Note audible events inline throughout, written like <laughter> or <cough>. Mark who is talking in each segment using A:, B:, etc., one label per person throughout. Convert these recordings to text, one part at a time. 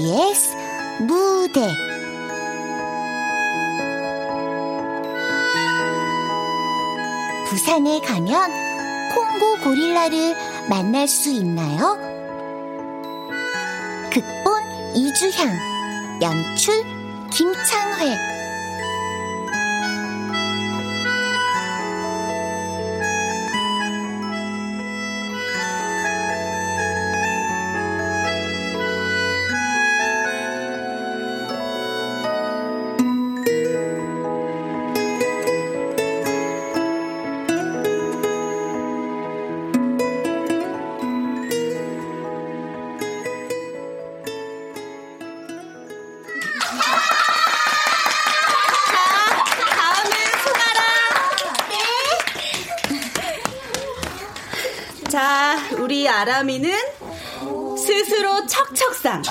A: KBS 무대 부산에 가면 콩고 고릴라를 만날 수 있나요? 극본 이주향 연출 김창회
B: 아람이는 스스로 척척상.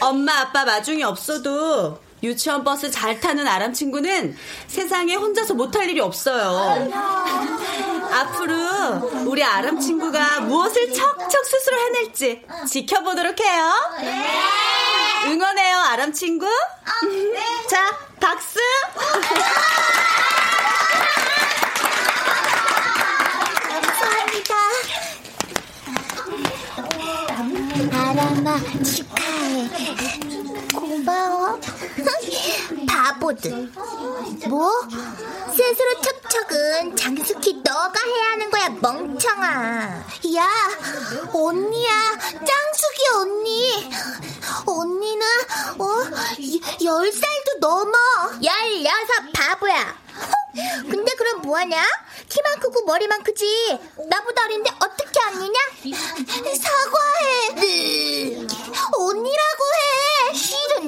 B: 엄마 아빠 마중이 없어도 유치원 버스 잘 타는 아람 친구는 세상에 혼자서 못할 일이 없어요. 앞으로 우리 아람 친구가 무엇을 척척 스스로 해낼지 지켜보도록 해요. 응원해요, 아람 친구. 자, 박수.
A: 아람아 축 고마워 <laughs> 바보들. 뭐? 스스로 척척은 장숙히 너가 해야 하는 거야 멍청아. 야 언니야. 짱숙이 언니. 언니는 어? 열 살도 넘어. 열여섯 바보야. <laughs> 근데 그럼 뭐하냐? 키만 크고 머리만 크지. 나보다 어린데 어떻게 언니냐? 사과해. <laughs> 언니라고 해. 싫은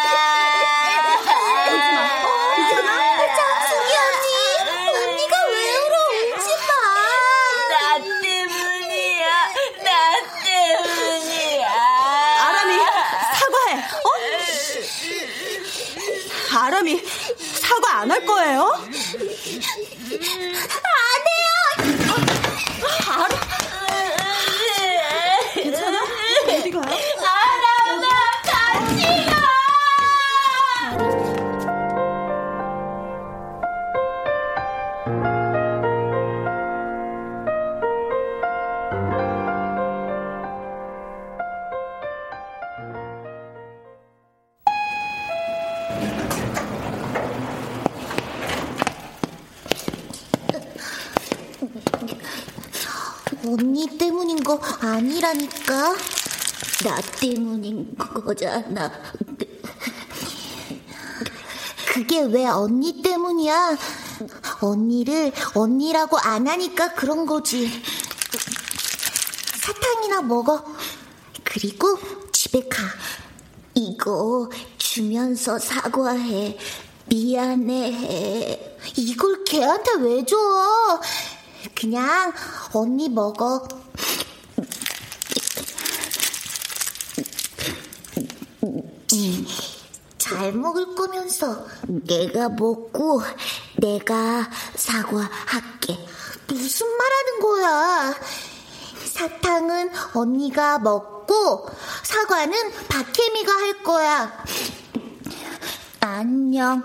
A: 때문인 거잖아. 그게 왜 언니 때문이야? 언니를 언니라고 안 하니까 그런 거지. 사탕이나 먹어. 그리고 집에 가. 이거 주면서 사과해. 미안해. 이걸 걔한테 왜 줘? 그냥 언니 먹어. 잘 먹을 거면서 내가 먹고 내가 사과할게. 무슨 말 하는 거야? 사탕은 언니가 먹고 사과는 박혜미가 할 거야. 안녕.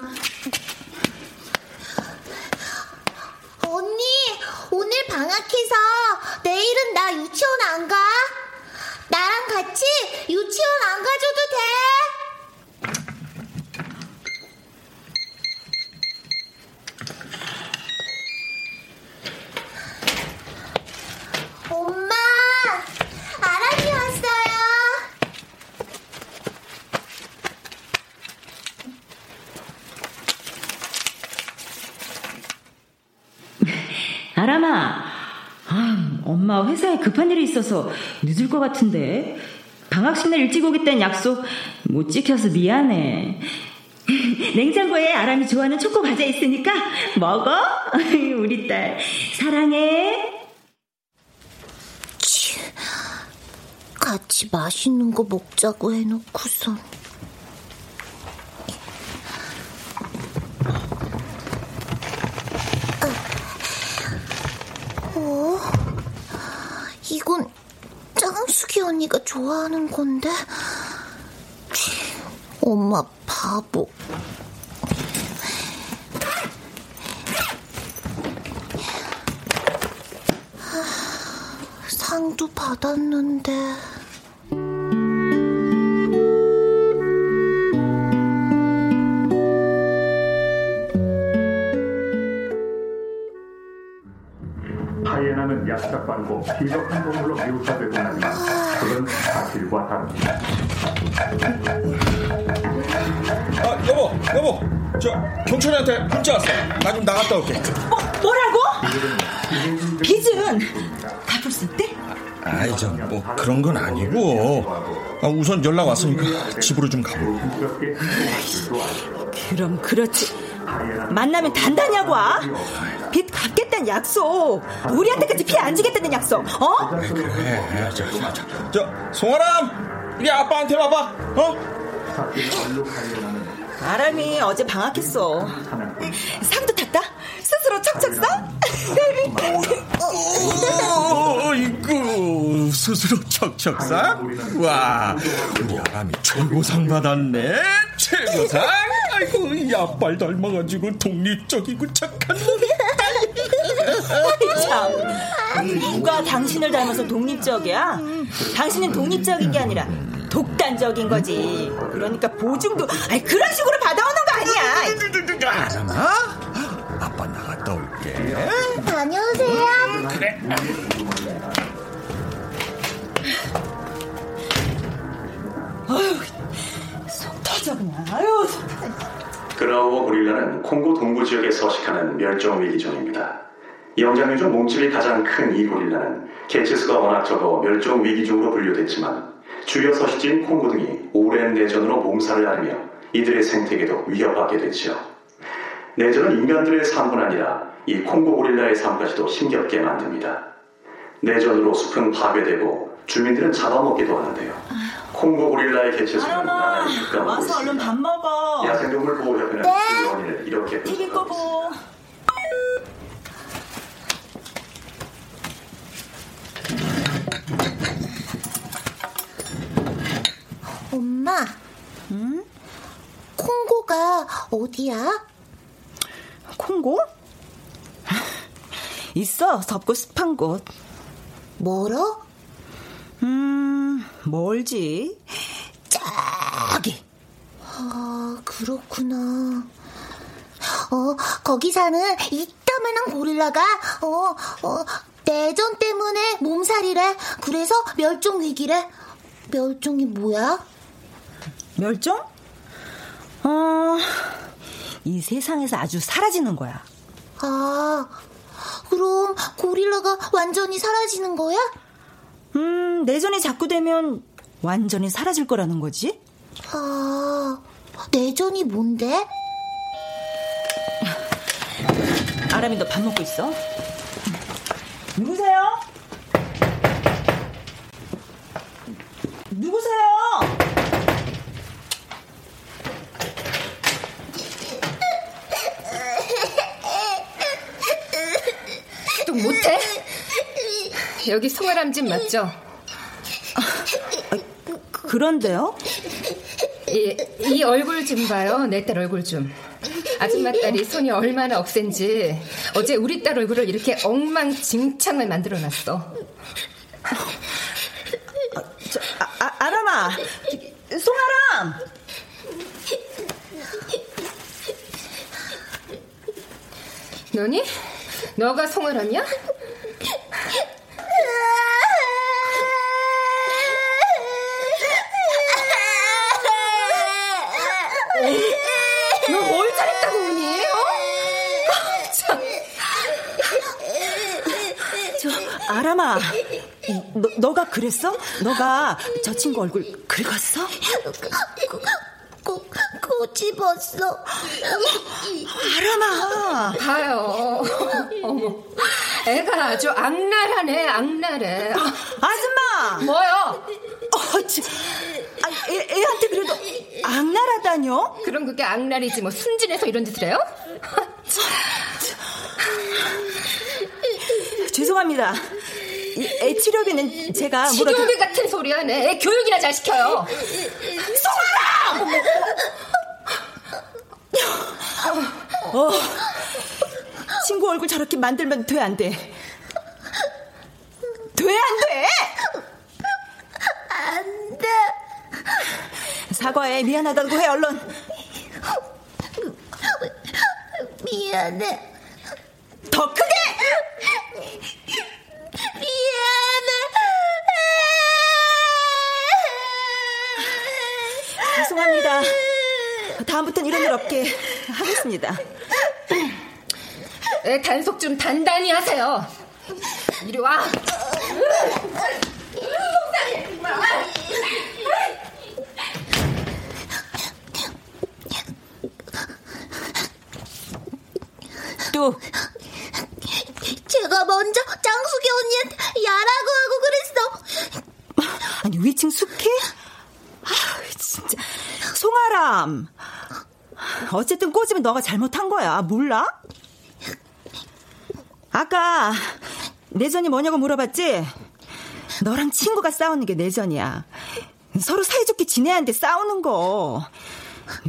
A: 언니, 오늘 방학해서 내일은 나 유치원 안 가? 나랑 같이 유치원 안 가줘도 돼?
C: 아람아, 아, 엄마 회사에 급한 일이 있어서 늦을 것 같은데. 방학식 날 일찍 오겠다는 약속 못 지켜서 미안해. <laughs> 냉장고에 아람이 좋아하는 초코 과자 있으니까 먹어. <laughs> 우리 딸 사랑해.
A: 같이 맛있는 거 먹자고 해놓고선. 어? 이건 짱숙이 언니가 좋아하는 건데. 엄마 바보. 상도 받았는데.
D: 경찰한테 문자 왔어 나 좀 나갔다 올게
B: 뭐, 뭐라고? 빚은 갚을 수 있대?
D: 아이 저뭐 그런 건 아니고 아, 우선 연락 왔으니까 집으로 좀 가보
B: 그럼 그렇지. 만나면 단단히 하고 와. 빚 갚겠다는 약속. 우리한테까지 피해 안 지겠다는 약속. 어?
D: 그래 저, 저, 저, 저 송아람 우리 아빠한테 와봐 어?
B: 아람이 어제 방학했어. 상도 탔다? 스스로 척척 써?
D: 어이구 스스로 척척상 와 우리 아람이 최고상 받았네 최고상 아이고 이 아빨 닮아가지고 독립적이고 착한 놈이
B: 참. 누가 당신을 닮아서 독립적이야? 당신은 독립적인 게 아니라 독단적인 거지. 그러니까 보증도 아니 그런 식으로 받아오는 거 아니야.
D: 아람아 아빠 나갔다 올게
A: 다녀오세요.
D: 그래
B: 속 터져 그냥. 아유 속 터져.
E: 그라우어 고릴라는 콩고 동부 지역에 서식하는 멸종 위기종입니다. 영장류 중 몸집이 가장 큰 이 고릴라는 개체수가 워낙 적어 멸종 위기종으로 분류됐지만 주요 서식지인 콩고 등이 오랜 내전으로 몸살을 앓으며 이들의 생태계도 위협하게 됐지요. 내전은 인간들의 삶뿐 아니라 이 콩고 고릴라의 삶까지도 힘겹게 만듭니다. 내전으로 숲은 파괴되고 주민들은 잡아먹기도 하는데요. 콩고 고릴라의 개체수는 나날이 급감하고
B: 와서 얼른
E: 있습니다.
B: 밥 먹어.
E: 야생동물 보호협회는
A: 네.
E: 그 원인을 이렇게
B: TV 꺼보.
A: 엄마. 응? 콩고가 어디야?
B: 콩고? <laughs> 있어 덥고 습한 곳.
A: 멀어?
B: 음 멀지. 저기.
A: 아, 그렇구나. 어, 거기 사는 이따만한 고릴라가, 어, 어, 내전 때문에 몸살이래. 그래서 멸종 위기래. 멸종이 뭐야?
B: 멸종? 어, 이 세상에서 아주 사라지는 거야.
A: 아, 그럼 고릴라가 완전히 사라지는 거야?
B: 음, 내전이 자꾸 되면 완전히 사라질 거라는 거지?
A: 아, 내전이 뭔데?
B: 아람이 너 밥 먹고 있어? 누구세요? 누구세요?
F: 또 못해? 여기 송아람 집 맞죠?
B: 그런데요?
F: 이, 이 얼굴 좀 봐요. 내 딸 얼굴 좀. 아줌마 딸이 손이 얼마나 억센지 어제 우리 딸 얼굴을 이렇게 엉망진창을 만들어놨어.
B: 저, 아, 아, 아람아, 송아람.
F: 너니? 너가 송아람이야? 너 뭘 잘했다고 우니? 어? 아, 참.
B: 아람아, 너, 너가 그랬어? 너가 저 친구 얼굴 긁었어?
A: 고, 꼬집었어.
B: 아람아.
F: 봐요. 어머. 애가 아주 악랄하네, 악랄해.
B: 아줌마!
F: 뭐요?
B: 어, 지, 아, 애, 애한테 그래도 악랄하다뇨?
F: 그럼 그게 악랄이지, 뭐, 순진해서 이런 짓을 해요?
B: 죄송합니다. 애 치료비는 제가
F: 치료비 물어드... 같은 소리 하네. 애 교육이나 잘 시켜요.
B: 송아라! 어, 친구 얼굴 저렇게 만들면 돼, 안 돼? 돼, 안 돼?
A: 안 돼.
B: 사과해, 미안하다고 해, 얼른.
A: 미안해.
B: 더 크게! 죄송합니다. 다음부터는 이런 일 없게 하겠습니다.
F: 애 단속 좀 단단히 하세요. 이리 와.
B: 또
A: 제가 먼저 장숙이 언니한테 야라고 하고 그랬어.
B: 아니 위층 숙회? 아 진짜 송아람. 어쨌든 꼬집은 너가 잘못한 거야. 몰라? 아까 내전이 뭐냐고 물어봤지? 너랑 친구가 싸우는 게 내전이야. 서로 사이좋게 지내야 하는데 싸우는 거.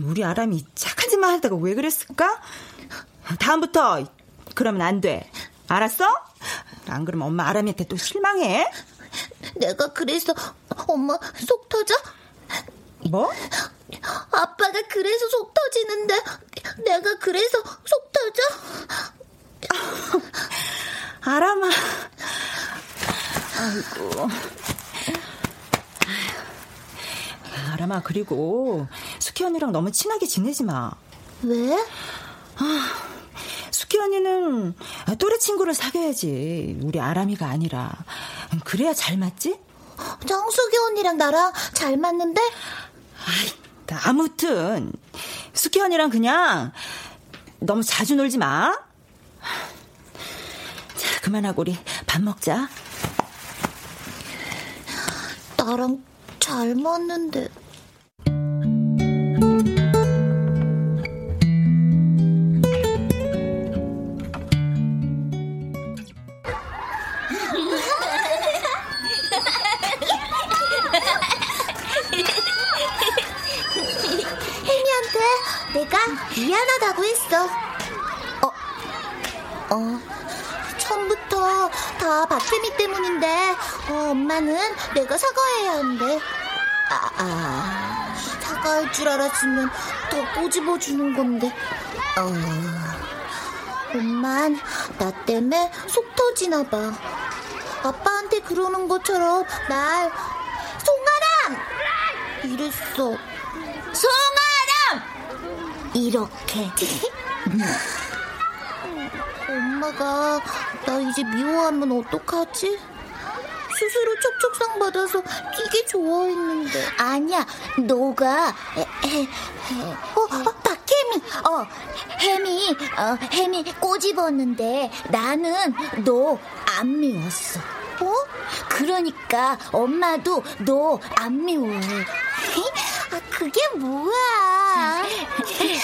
B: 우리 아람이 착한 짓만 하다가 왜 그랬을까? 다음부터 그러면 안 돼. 알았어? 안 그러면 엄마 아람이한테 또 실망해.
A: 내가 그래서 엄마 속 터져?
B: 뭐?
A: 아빠가 그래서 속 터지는데 내가 그래서 속 터져?
B: 아람아. 아이고. 아람아 그리고 수키 언니랑 너무 친하게 지내지 마.
A: 왜?
B: 아, 수키 언니는 또래 친구를 사귀어야지. 우리 아람이가 아니라. 그래야 잘 맞지?
A: 정숙이 언니랑 나랑 잘 맞는데?
B: 아이, 아무튼 수키 언니랑 그냥 너무 자주 놀지 마. 자, 그만하고 우리 밥 먹자.
A: 나랑 잘 맞는데. 미안하다고 했어. 어, 어. 처음부터 다 박혜미 때문인데 어, 엄마는 내가 사과해야 한대. 아, 아, 사과할 줄 알았으면 더 꼬집어 주는 건데. 어, 엄만 나 때문에 속 터지나 봐. 아빠한테 그러는 것처럼 날 송아람 이랬어. 이렇게. <laughs> 엄마가 나 이제 미워하면 어떡하지? 스스로 촉촉상 받아서 되게 좋아했는데. 아니야, 너가. 어, 어, 박혜미. 어, 혜미, 어, 혜미 꼬집었는데 나는 너 안 미웠어. 어? 그러니까 엄마도 너 안 미워해. 아, 그게 뭐야? <laughs>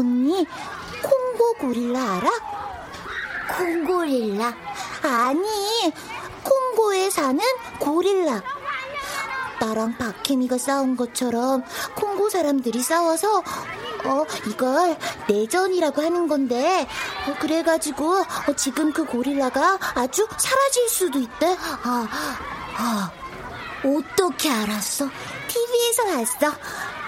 A: 아, 언니 콩고 고릴라 알아? 콩고릴라? 아니, 콩고에 사는 고릴라. 나랑 박혜미가 싸운 것처럼 콩고 사람들이 싸워서 어 이걸 내전이라고 하는 건데 어, 그래가지고 어, 지금 그 고릴라가 아주 사라질 수도 있대. 아, 아 어떻게 알았어? TV에서 봤어.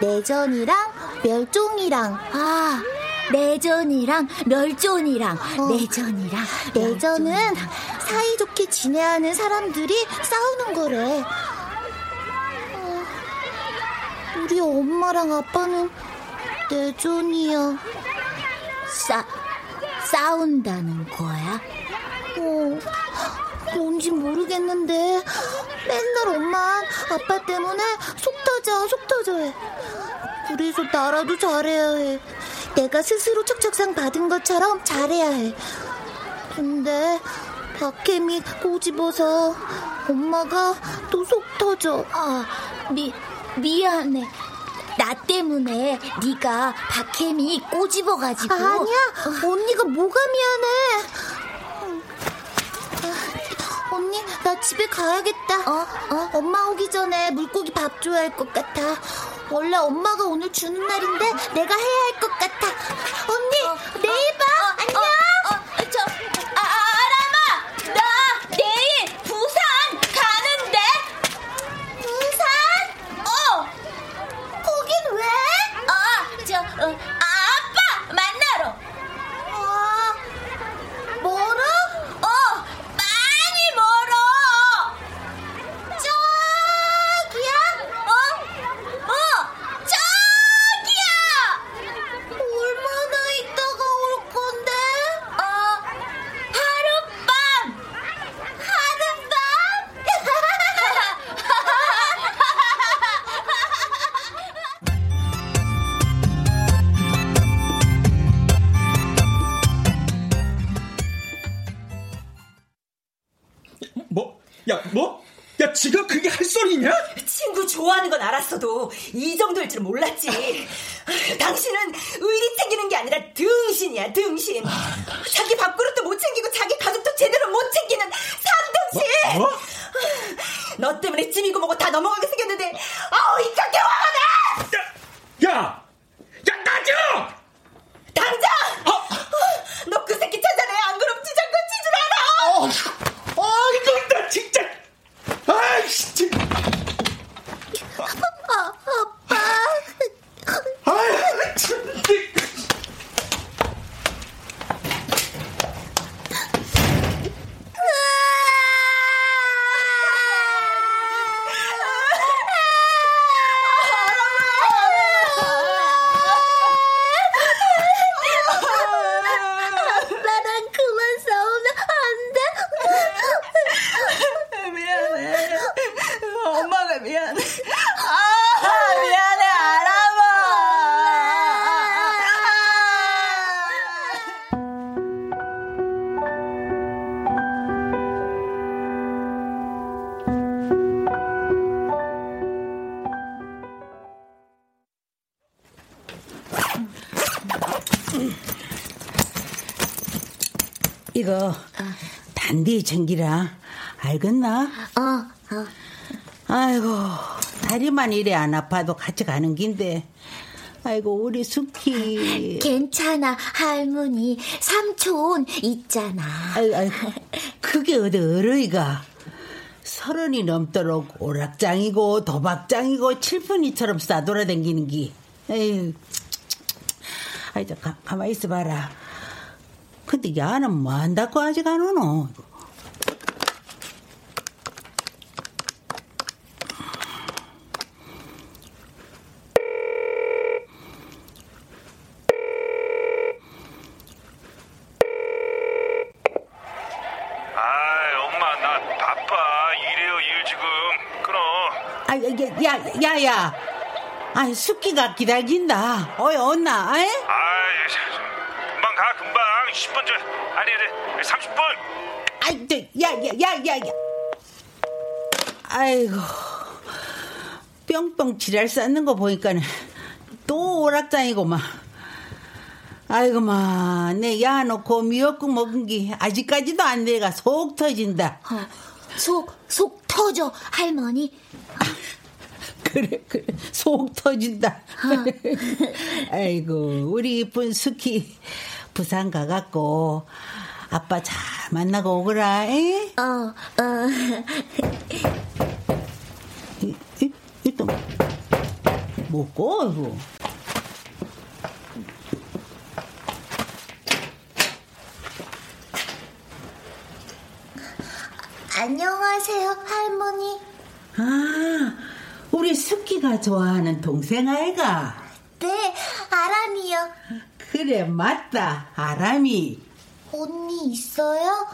A: 내전이랑 멸종이랑 아 내전이랑 멸종이랑 어, 내전이랑 내전은 멸종이랑. 사이좋게 지내야 하는 사람들이 싸우는 거래. 어, 우리 엄마랑 아빠는 내전이야. 싸 싸운다는 거야? 어, 어, 뭔지 모르겠는데 맨날 엄마 아빠 때문에 속 터져 속 터져 해. 그래서 나라도 잘해야 해. 내가 스스로 척척상 받은 것처럼 잘해야 해. 근데 박혜미 꼬집어서 엄마가 또 속 터져.
G: 아, 미 미안해. 나 때문에 네가 박혜미 꼬집어가지고
A: 아니야 언니가 뭐가 미안해 아, 언니 나 집에 가야겠다. 어? 어? 엄마 오기 전에 물고기 밥 줘야 할 것 같아. 원래 엄마가 오늘 주는 날인데 내가 해야 할 것 같아. 언니 내일 봐. 안녕 야,
H: 뭐? 야, 지가 그게 할 소리냐?
B: 친구 좋아하는 건 알았어도 이 정도일 줄 몰랐지. 당신은 의리 챙기는 게 아니라 등신이야, 등신. 자기 밥그릇도 못 챙기고 자기 가족도 제대로 못 챙기는 상등신.
H: 뭐?
B: 너 때문에 찜이고 뭐고 다 넘어가게
H: 이거
I: 단디 챙기라. 알겠나?
A: 어, 어.
I: 아이고 다리만 이래 안 아파도 같이 가는 긴데. 아이고 우리 숙희.
G: 괜찮아, 할머니. 삼촌 있잖아.
I: 아이고, 아이고 그게 어디 어르이가. 서른이 넘도록 오락장이고 도박장이고 칠푼이처럼 싸돌아다니는 기. 에이, 아이 저 가, 가만히 있어봐라. 근데 야는 뭐 한다고 아직 안 오노?
J: 아, 엄마 나 바빠. 일해요 일 지금. 끊어.
I: 아, 야, 야, 야, 야. 아이, 숙기가 기다린다. 어이, 언나, 아
J: 아니 30분.
I: 아이, 저, 야, 야, 야, 야, 야. 아이고. 뿅뿅 지랄 쌓는 거 보니까는 또 오락장이고만. 아이고, 마. 내 야놓고 미역국 먹은 게 아직까지도 안 내가 속 터진다.
G: 어, 속, 속 터져, 할머니.
I: 그래, 그래. 속 터진다. <laughs> 아이고, 우리 이쁜 숙희 부산 가갖고 아빠 잘 만나고 오거라, 에?
G: 어, 어.
I: 이, 이, 이또 뭐고, 이거?
A: 안녕하세요, 할머니.
I: 아, 우리 숙희가 좋아하는 동생 아이가.
A: 네, 아람이요.
I: 그래, 맞다. 아람이.
A: 언니 있어요?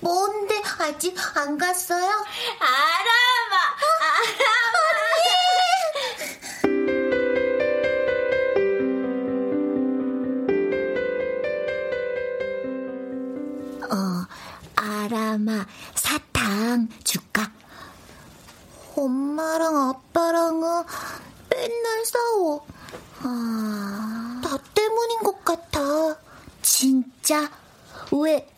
A: 뭔데 아직 안 갔어요?
G: 아람아,
A: 어, 아람아, 사탕 줄까? 엄마랑 아빠랑은 맨날 싸워. 아... 나 때문인 것 같아. 진짜? 왜,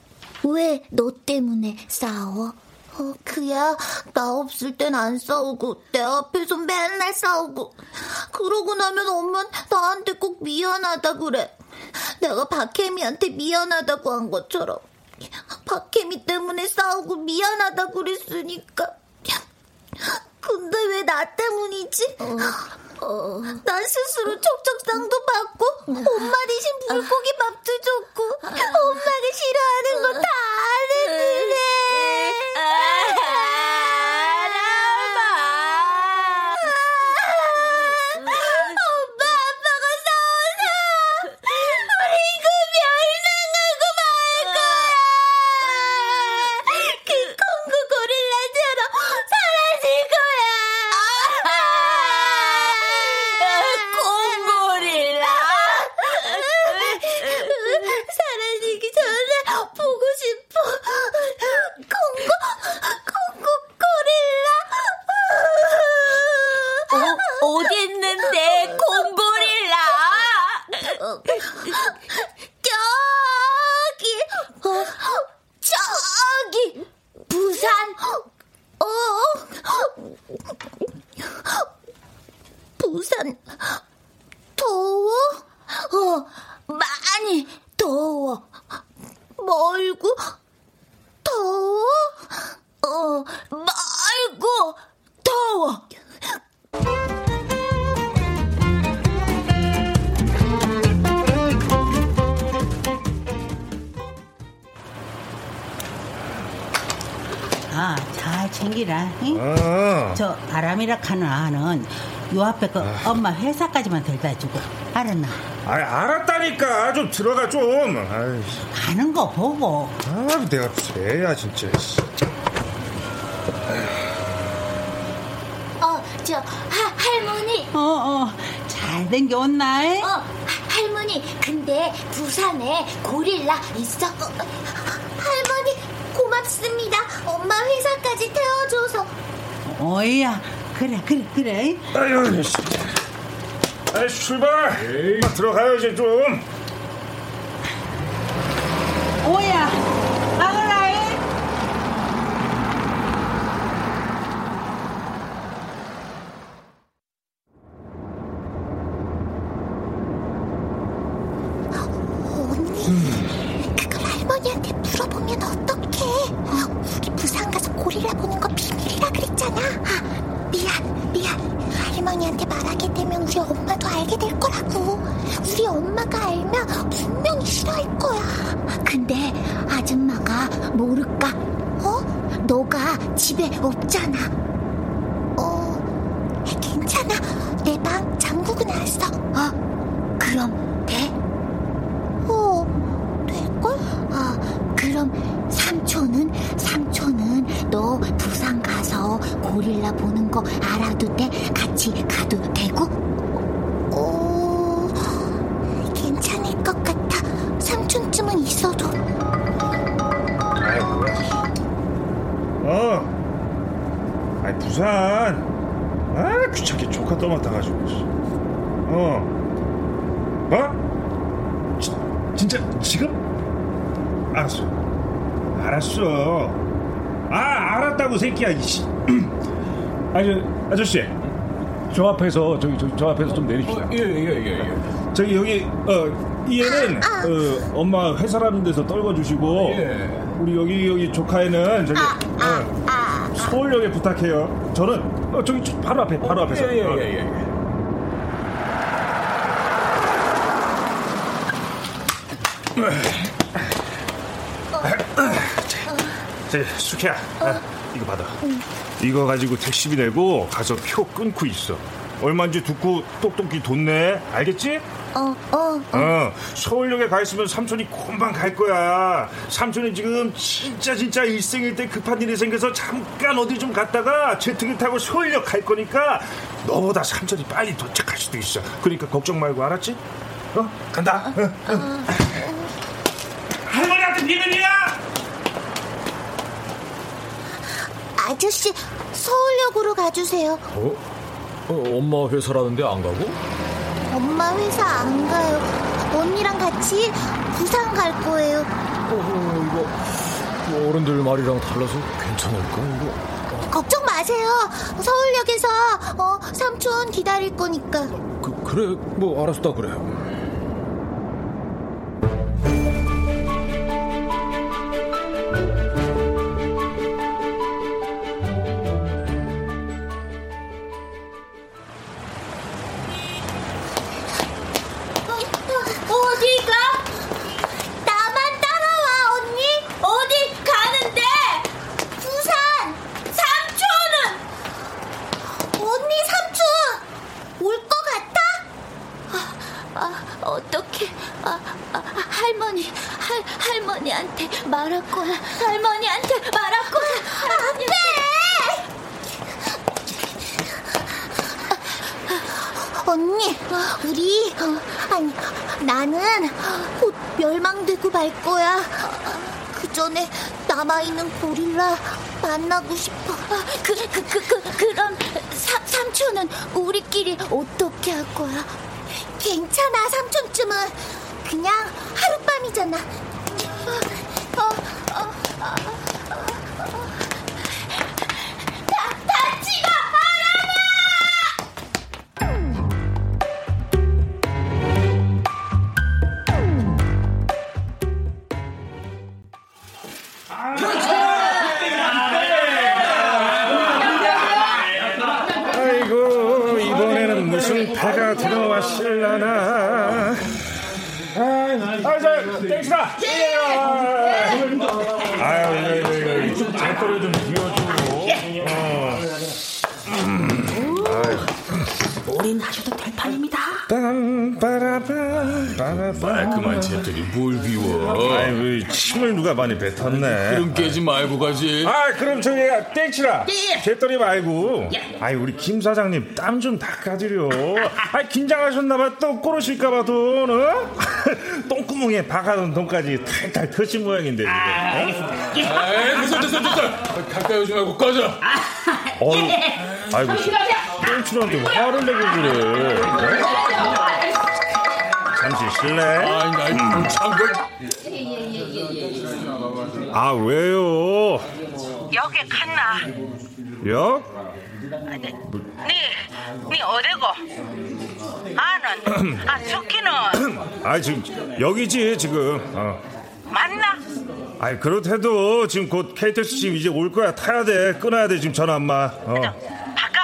A: 왜 너 때문에 싸워? 어, 그야, 나 없을 땐 안 싸우고, 내 앞에서 맨날 싸우고. 그러고 나면 엄만 나한테 꼭 미안하다 그래. 내가 박혜미한테 미안하다고 한 것처럼. 박혜미 때문에 싸우고 미안하다 그랬으니까. 근데 왜 나 때문이지? 어, 난 스스로 촉촉상도 받고 엄마 대신 불고기 밥도 줬고
I: 아람이라 하는 아는 요 앞에 그 엄마 회사까지만 데려다 주고 알았나?
H: 아, 알았다니까. 좀 들어가 좀. 아이,
I: 가는 거 보고.
H: 아, 내가 죄야 진짜.
A: 어, 저 하, 할머니.
I: 어, 어. 잘 댕겨온나?
A: 어, 하- 할머니. 근데 부산에 고릴라 있어. 어, 할머니 고맙습니다. 엄마 회사까지 태워줘서.
I: 어이야. 그래, 그래, 그래.
H: 아유, 씨. 아이, 출발. 아, 들어가야지 좀. 아이, 부산. 아, 귀찮게 조카 떠맡아가지고. 어. 뭐? 지, 진짜, 지금? 알았어. 알았어. 아, 알았다고, 새끼야, 이씨. <clears throat> 아저, 아저씨. 저 앞에서, 저기, 저, 저 앞에서 좀 내립시다. 예, 예, 예, 예. 저기, 여기, 어, 이 애는, 어, 엄마 회사라는 데서 떨궈 주시고, 우리 여기, 여기 조카애는, 저기, 어, 서울역에 부탁해요. 저는, 어, 저기, 저 바로 앞에, 바로 앞에서.
K: 예, 예,
H: 어.
K: 예, 예.
H: 자, 숙혜야, 아, 이거 받아. 이거 가지고 택시비 내고 가서 표 끊고 있어. 얼마인지 듣고 똑똑히 뒀네. 알겠지?
A: 어, 어.
H: 어, 서울역에 가 있으면 삼촌이 금방 갈 거야. 삼촌이 지금 진짜 진짜 일생일 때 급한 일이 생겨서 잠깐 어디 좀 갔다가 제트기 타고 서울역 갈 거니까 너보다 삼촌이 빨리 도착할 수도 있어. 그러니까 걱정 말고 알았지? 어, 간다. 어, 어. 할머니한테 비밀이야.
A: 아저씨, 서울역으로 가주세요.
K: 어? 어, 엄마 회사라는데 안 가고?
A: 엄마 회사 안 가요. 언니랑 같이 부산 갈 거예요.
K: 어, 이거 뭐 어른들 말이랑 달라서 괜찮을까 이거?
A: 걱정 마세요. 서울역에서 어, 삼촌 기다릴 거니까.
K: 그, 그래 뭐 알았다 그래.
G: 어
H: 배가 들어왔을라나. 아, 저 땡치다. 아유, 이거 이거 이거 좀 제거를 좀 비워주고. 어.
I: 우린 판입니
L: 깔끔한 재들이 뭘 비워.
H: 아이 침을 누가 많이 뱉었네.
L: 그럼 깨지 말고 가지.
H: 아 그럼 저기 땡치라.
I: 예.
H: 개떨이 말고. 아이 우리 김 사장님 땀 좀 닦아드려. 아 긴장하셨나봐 또 꼬르실까봐 돈. 어? <laughs> 똥구멍에 박아놓은 돈까지 탈탈 터진 모양인데. 지금. 어?
L: 아이 됐어 됐어 됐어. 가까이 오지 말고 꺼져.
H: 어휴, 아이고 땡치한테 화를 내고 그래. 어? 잠시 실례.
L: 아이
H: 참아 왜요?
M: 여기 갔나?
H: 역?
M: 니, 니 어디고? 아는, 아, 숙기는
H: 아 지금 여기지 지금. 어.
M: 맞나?
H: 아이 그렇대도 지금 곧 KTX 지금 이제 올 거야 타야 돼 끊어야 돼 지금 전화 엄마. 어.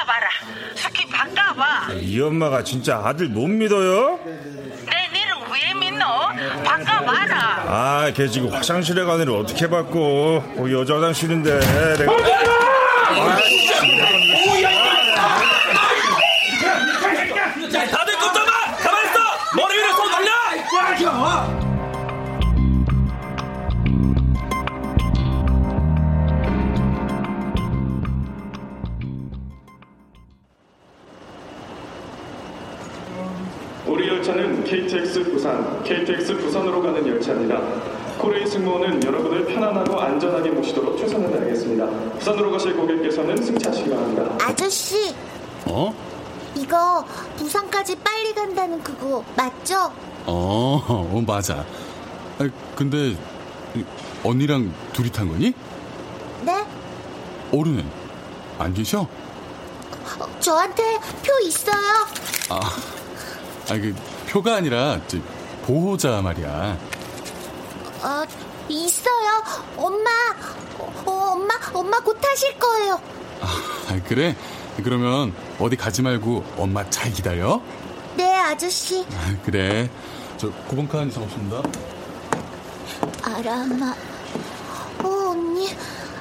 M: 바꿔봐라. 숙기 바꿔봐.
H: 이 엄마가 진짜 아들 못 믿어요?
M: 내 니를 왜 믿노? 바꿔봐라.
H: 아, 걔 지금 화장실에 가는 일 어떻게 받고? 어, 여자 화장실인데 내가. 아,
N: 다들
E: 부산, KTX 부산으로 가는 열차입니다. 코레이 승무원은 여러분을 편안하고 안전하게 모시도록 최선을 다하겠습니다. 부산으로 가실 고객께서는 승차하시기 바랍니다.
A: 아저씨,
L: 어?
A: 이거 부산까지 빨리 간다는 그거 맞죠?
L: 어, 어 맞아. 아, 근데 이, 언니랑 둘이 탄 거니?
A: 네?
L: 어른은 안 계셔?
A: 어, 저한테 표 있어요.
L: 아, 아, 그 표가 아니라 저, 보호자 말이야.
A: 어, 있어요. 엄마, 어, 엄마, 엄마 곧 타실 거예요.
L: 아, 그래? 그러면 어디 가지 말고 엄마 잘 기다려.
A: 네, 아저씨.
L: 아, 그래. 저 9번 칸 이상 없습니다.
A: 아람아. 어, 언니.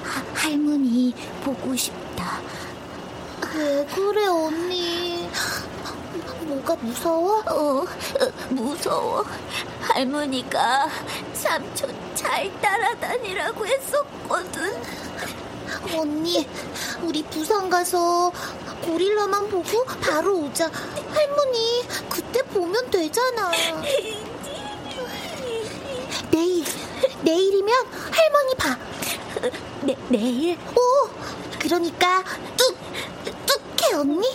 A: 하, 할머니 보고 싶다. 왜 그래, 언니? 할머니가 무서워?
G: 어, 어, 무서워. 할머니가 삼촌 잘 따라다니라고 했었거든.
A: 언니, 우리 부산 가서 고릴라만 보고 바로 오자. 할머니, 그때 보면 되잖아. 내일, 내일이면 할머니 봐.
G: 내, 내일?
A: 오, 그러니까 뚝, 뚝해, 언니?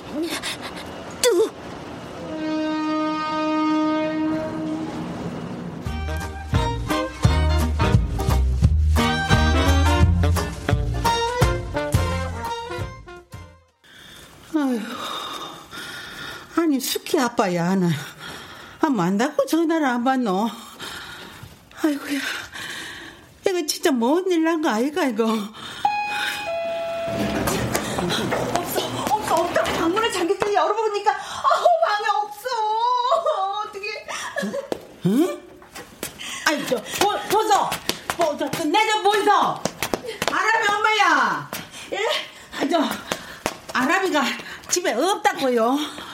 I: 숙희 아빠야 나. 아 만다고 전화를 안 받노? 아이고야, 이거 진짜 뭔 일 난 거 아이가 이거?
B: 없어, 없어, 없다. 방문을 잠겼더니 열어보니까 아우 방에 없어. 어떻게?
I: 응? 아이 저 보, 보소, 보소, 그 내좀 보이소. 아람이 엄마야. 예? 아, 저 아람이가 집에 없다고요.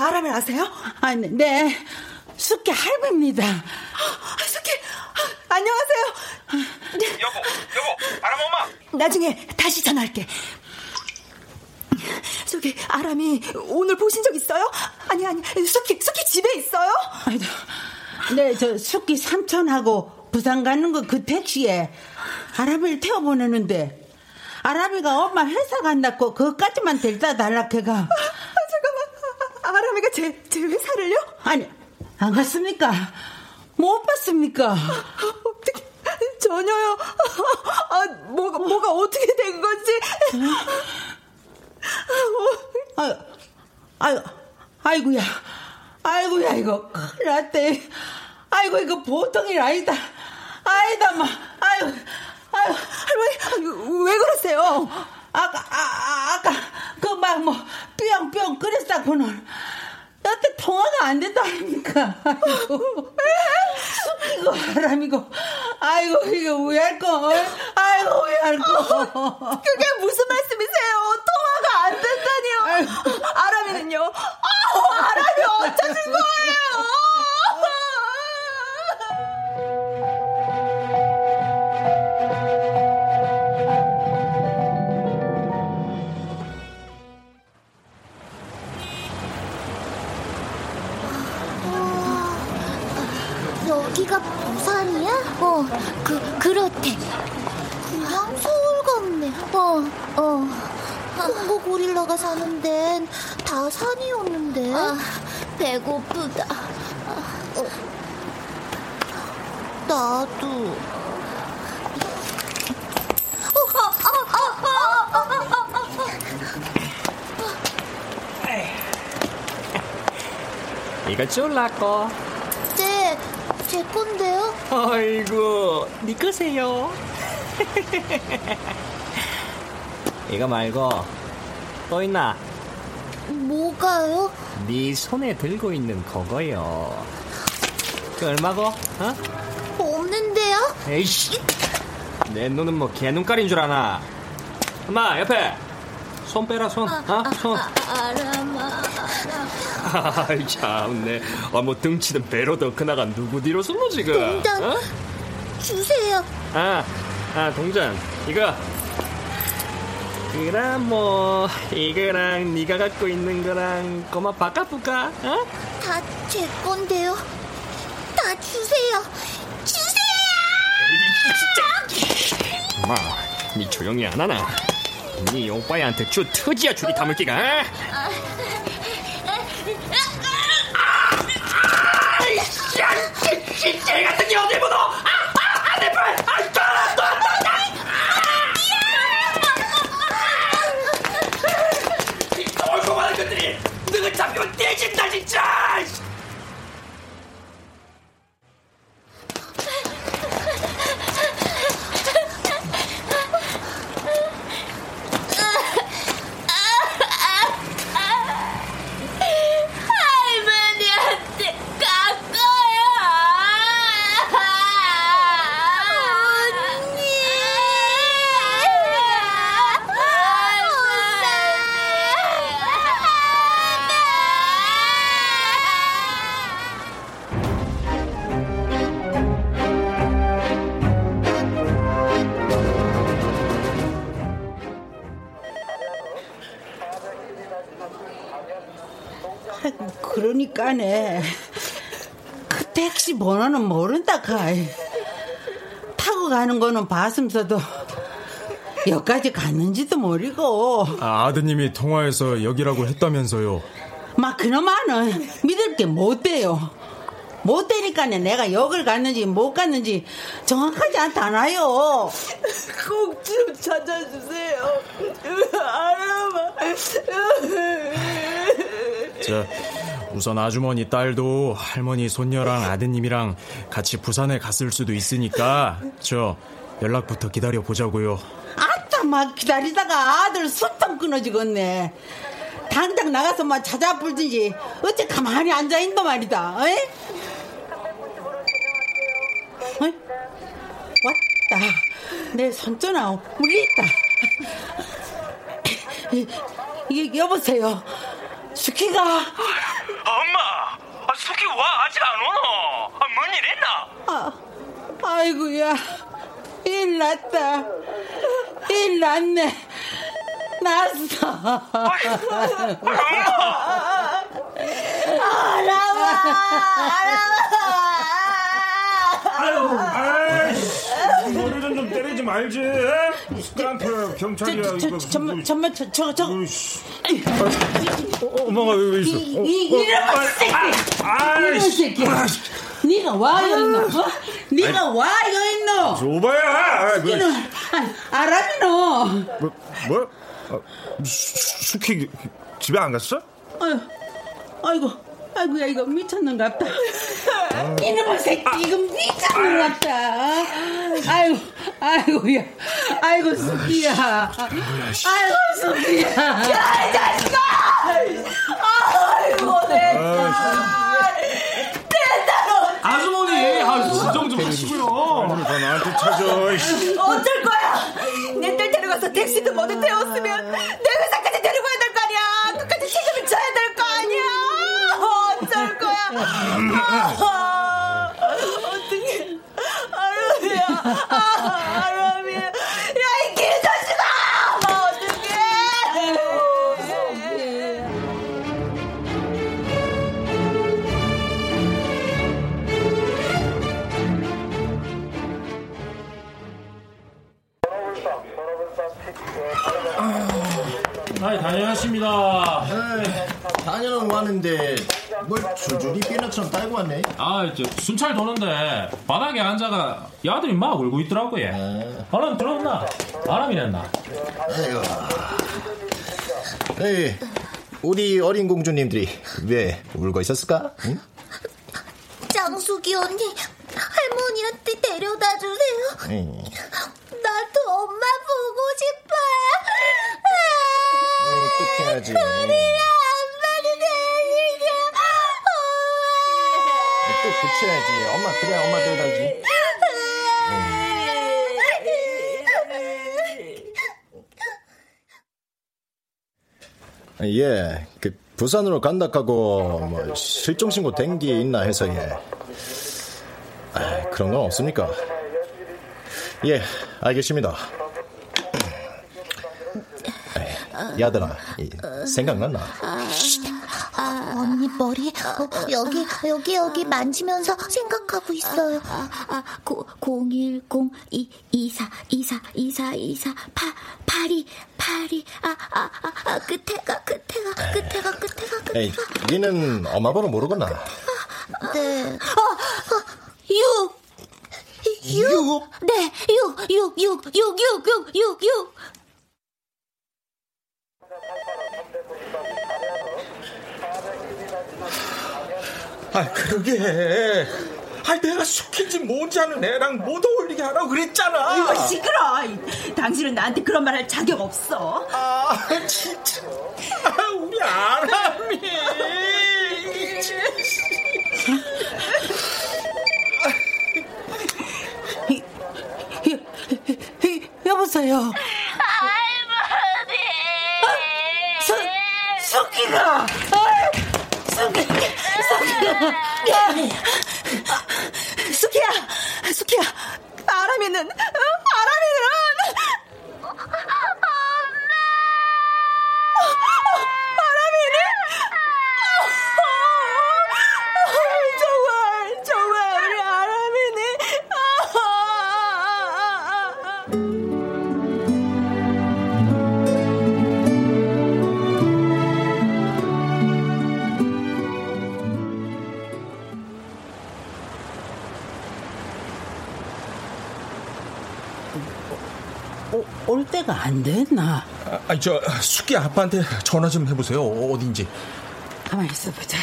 B: 아람을 아세요?
I: 아, 네, 네. 숙희 할배입니다.
B: 숙희, 아, 안녕하세요.
J: 여보, 여보, 아람 엄마.
B: 나중에 다시 전화할게. 저기 아람이 오늘 보신 적 있어요? 아니 아니 숙희 숙희 집에 있어요?
I: 네, 저 숙희 삼촌하고 부산 가는 거 그 택시에 아람이를 태워 보내는데 아람이가 엄마 회사 간다고 그것까지만 데려다 달라 걔가.
B: 아, 아람이가 제, 제 회사를요?
I: 아니, 안 갔습니까? 못 봤습니까?
B: 어떻게, 전혀요. 아, 뭐가, 뭐가 어떻게 된 건지.
I: 아유, 아유, 아이고야. 아이고야, 이거 큰일 났대. 아이고, 이거 보통 일 아니다. 아니다, 마. 아유, 아유.
B: 할머니, 왜 그러세요?
I: 아까, 아, 아 아까, 그 막 뭐, 뿅뿅 끓였다고는. 여태 통화가 안 된다 아닙니까? 아이고. 바람이고. 아이고, 이거 왜 할 거? 아이고, 왜 할 거?
B: 그게 무슨 말씀이세요? 통화가 안 된다니요. 아람이는요? 아우, 아람이 어쩌실 거예요?
G: 어, 어.
A: 콩고 고릴라가 사는 데는 다 산이었는데.
G: 아, 배고프다.
A: 어, 나도.
K: 이거 줄라고.
A: 네, 제 건데요.
K: 아이고, 니 거세요. <laughs> 이거 말고 또 있나?
A: 뭐가요?
K: 네 손에 들고 있는 그거요. 그 얼마고? 어?
A: 없는데요?
K: 에이씨. 내 눈은 뭐 개눈깔인 줄 아나. 엄마 옆에 손 빼라 손. 어? 손.
G: 아람아. <laughs>
K: 아이 참네. 아뭐 등치는 배로도 그나가 누구 뒤로 숨어 지금?
A: 동전
K: 어?
A: 주세요.
K: 아, 아 동전 이거. 그럼 뭐 이거랑 네가 갖고 있는 거랑 고마 바꿔볼까? 어?
A: 다 제 건데요. 다 주세요. 주세요!
K: 엄마, 니 조용히 안 하나? 니 오빠야한테 주 터지야 줄이 담을 기가. 어?
N: 진짜 애 같은 게 어딜 보노! 아, 아, 아, 내 팔! 아,
I: 거는 봤음서도 <laughs> 여기까지 갔는지도 모르고.
O: 아, 아드님이 통화해서 여기라고 했다면서요.
I: 막 그놈아는 믿을 게 못 돼요. 못 되니까네 내가 역을 갔는지 못 갔는지 정확하지 않다나요.
B: 꼭 좀 찾아주세요. 알아봐.
O: 저 우선 아주머니 딸도 할머니 손녀랑 아드님이랑 같이 부산에 갔을 수도 있으니까 저 연락부터 기다려 보자고요.
I: 아따 막 기다리다가 아들 수통 끊어지겠네. 당장 나가서 막 찾아 불든지 어째 가만히 앉아있노 말이다. 어이? 어이? 왔다. 내 손전화 우리 있다. 이, 여보세요. 수키가
J: 엄마, 아, 숙희 와 아직 안 오노? 아, 뭔일 했나?
I: 아, 아이고야. 일 났다. 일 났네. 났어.
B: 알아봐.
H: 아유, 아이씨, 머리는 좀 때리지 말지. 스크란트 경찰이야.
I: 저, 저,
H: 이거.
I: 잠만, 잠만, 저, 저, 저.
H: 어, 엄마가 왜, 왜 있어?
I: 이,
H: 어,
I: 이,
H: 어,
I: 이런 새끼!
H: 아,
I: 이런. 새끼 야! 네가 와요 있노? 어? 네가
H: 아이,
I: 와요 있노?
H: 줘봐야. 아, 뭐,
I: 이는 아라미노.
H: 뭐, 뭐? 아, 수- 수키 집에 안 갔어?
I: 아유, 아이고, 아이고야 이거 미쳤는갑다.
H: 아.
I: 이놈의 새끼 이거 미쳤는갑다. 아이고, 아이고야, 아이고 수기야, 아이고 수기야.
B: 야, 이 자식아! 아이고, 내
O: 아, 진정 좀 하시고요.
H: 다 나한테 찾아.
B: 어쩔 거야? 내 딸 데려가서 택시도 모두 태웠으면 내 회사까지 데리고 가야 될 거 아니야? 끝까지 책임을 져야 될 거 아니야? 어쩔 거야? 아, 어떡해. 아람이야. 아, 아람이야.
O: 아이, 다녀왔습니다.
P: 다녀는 왔는데 뭘 줄줄이 비너처럼 딸고 왔네.
O: 아, 저 순찰 도는데 바닥에 앉아가 야들이 막 울고 있더라고요. 바람 들었나? 바람이 났나?
P: 아이고. 에이, 우리 어린 공주님들이 왜 울고 있었을까? 응?
A: 장숙이 언니, 할머니한테 데려다 주세요.
P: 응.
A: 나도 엄마 보고 싶 엄마도 되니까.
P: 또 붙여야지. 엄마 그래 엄마 데려다지. 예, 그 부산으로 간다하고 뭐 실종 신고 된 게 있나 해서 예. 아, 그런 건 없습니까? 예, 알겠습니다. 에이, 야들아, 이, 생각났나?
A: 언니 머리 어, 여기 여기 여기 만지면서 생각하고 있어요.
G: 아, 고, 010 2 24 24 24 24 8 82 82 아, 아, 아, 아, 끝에가 끝에가 끝에가 끝에가
P: 에이, 니는 엄마 번호 모르겠나?
A: 네.
G: 어, 6 6? 네, 6 6 6 6 6 6 6 6
D: 아, 그러게. 아, 내가 숙인지 뭔지 아는 애랑 못 어울리게 하라고 그랬잖아.
Q: 이거 시끄러. 당신은 나한테 그런 말 할 자격 없어.
D: 아, 진짜. 아, 우리 아람이.
I: 여보세요.
B: 할머니!
I: 수, 수기가! 수기, 수기가!
Q: 수키야, 수키야. 어? 아람이는.
I: 올 때가 안 됐나?
D: 아, 저, 숙기 아빠한테 전화 좀 해보세요. 어딘지.
I: 가만히 있어보자.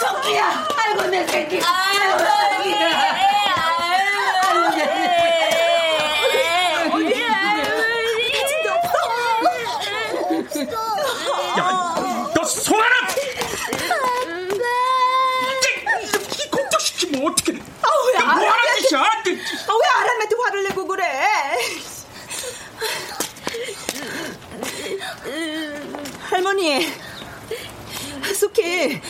R: 석기야, 아이고 내 새끼. 아이고
H: 너 송아람! 이 걱정시키면 어떻게?
B: 아왜
H: 뭐 하는
B: 아람한테
H: 짓이야?
B: 아, 왜 아람한테 화를 내고 그래? 할머니, 숙희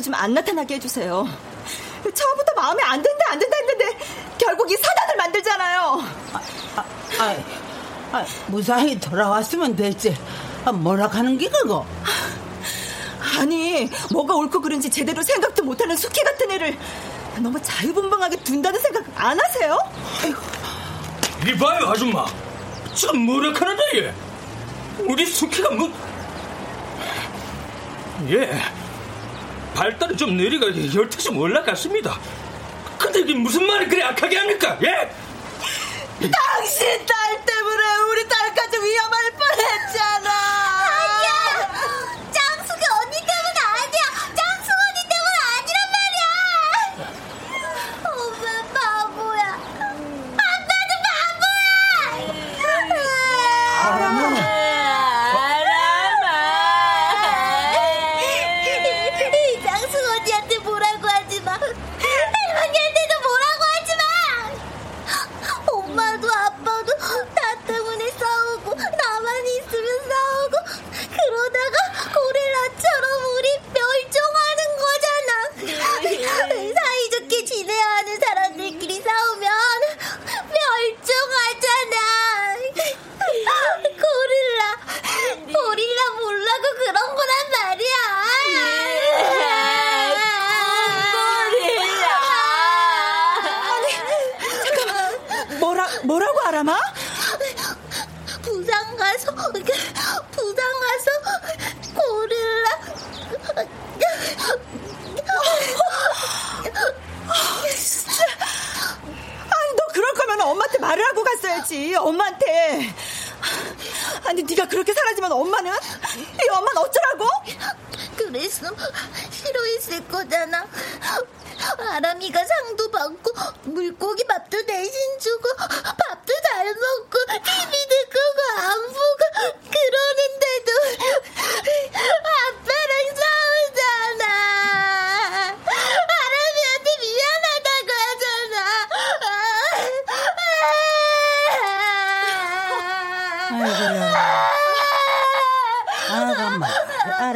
B: 앞에 좀안 나타나게 해주세요. 처음부터 마음에 안 든다 안 된다 했는데 결국 이 사단을 만들잖아요.
I: 아, 아, 무사히 돌아왔으면 됐지. 아, 뭐라 하는 게 그거?
B: 아니 뭐가 옳고 그른지 제대로 생각도 못하는 숙희 같은 애를 너무 자유분방하게 둔다는 생각 안 하세요?
N: 이리 봐요 아줌마 지금 뭐라 하는데 얘 우리 숙희가 뭐 예, 발달은 좀 느리가 열태 좀 올라갔습니다 근데 이게 무슨 말을 그래 악하게 합니까 예?
B: 당신 딸 때문에 우리 딸까지 위험할 뻔했잖아.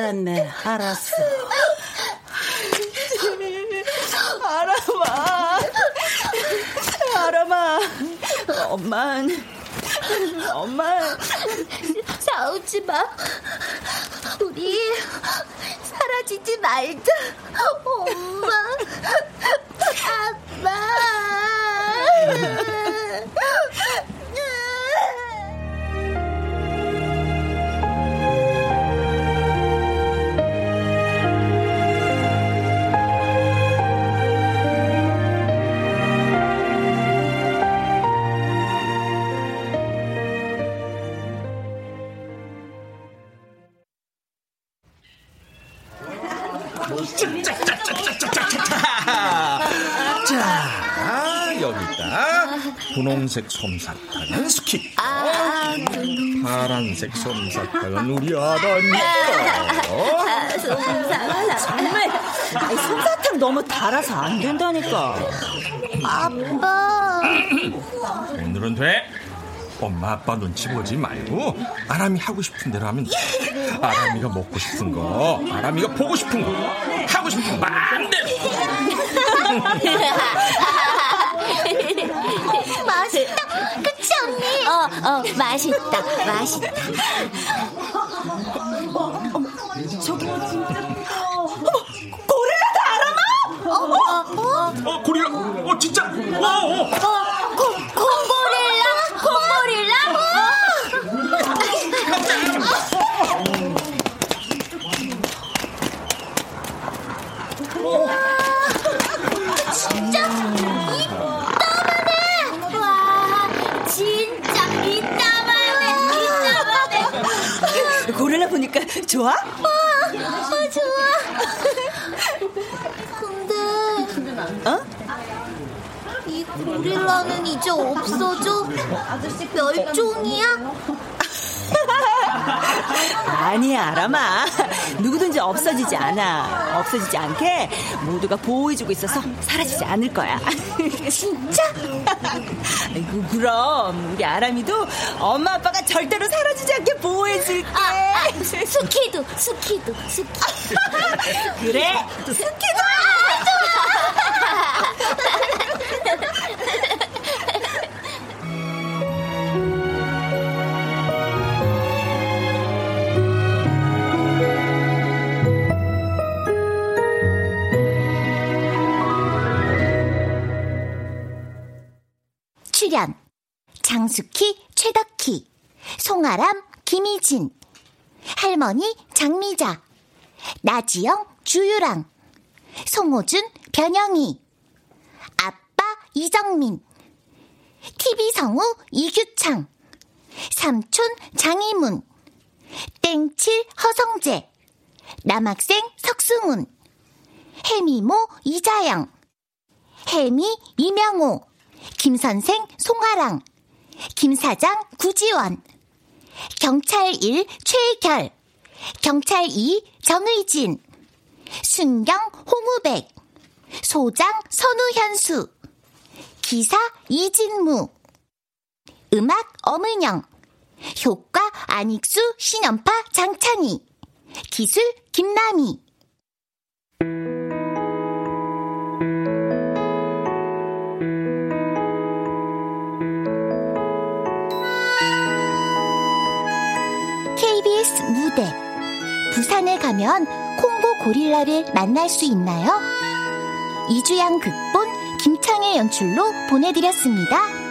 I: 알았네, 알았어.
B: 아람아. 아람아. 엄만. 엄마.
A: 싸우지 마. 우리 사라지지 말자. 엄마, 아빠.
D: 분홍색 솜사탕은 스키.
A: 아,
D: 파란색 솜사탕은 우리 아다니까.
B: 정말 아이, 솜사탕 너무 달아서 안 된다니까.
A: 아빠.
D: 오늘은 돼. 엄마 아빠 눈치 보지 말고 아람이 하고 싶은 대로 하면 돼. 아람이가 먹고 싶은 거, 아람이가 보고 싶은 거, 하고 싶은 거 마음대로. <laughs>
A: 맛있다. 그치, 언니? 어, 어, 맛있다. 맛있다.
B: 저기 고릴라다 아람아?
A: 어, 어, 어.
H: 어 고리라 어 진짜 어, 어.
R: 좋아?
A: 어, 어, 좋아. <laughs> 근데
R: 어?
A: 이 고릴라는 이제 없어져? 멸종이야? <laughs>
B: 아니야, 아람아. 누구든지 없어지지 않아. 없어지지 않게 모두가 보호해주고 있어서 사라지지 않을 거야. <laughs>
A: 진짜? <laughs>
B: 아이고, 그럼. 우리 아람이도 엄마 아빠가 절대로 사라지지 않게 보호해줄게.
A: 아, 스키도, 스키도, 스키.
B: 그래.
A: 스키 도! 출연 장수키, 최덕희, 송아람, 김희진, 할머니 장미자, 나지영, 주유랑, 송호준, 변영희, 아빠 이정민, TV 성우 이규창, 삼촌 장희문, 땡칠 허성재, 남학생 석승훈, 해미모 이자영, 해미 이명호, 김선생 송아랑, 김사장 구지원, 경찰 1 최결, 경찰 2 정의진, 순경 홍우백, 소장 선우현수, 기사 이진무, 음악 엄은영, 효과 안익수 신연파 장찬희, 기술 김남희. 부산에 가면 콩고 고릴라를 만날 수 있나요? 이주양 극본 김창의 연출로 보내드렸습니다.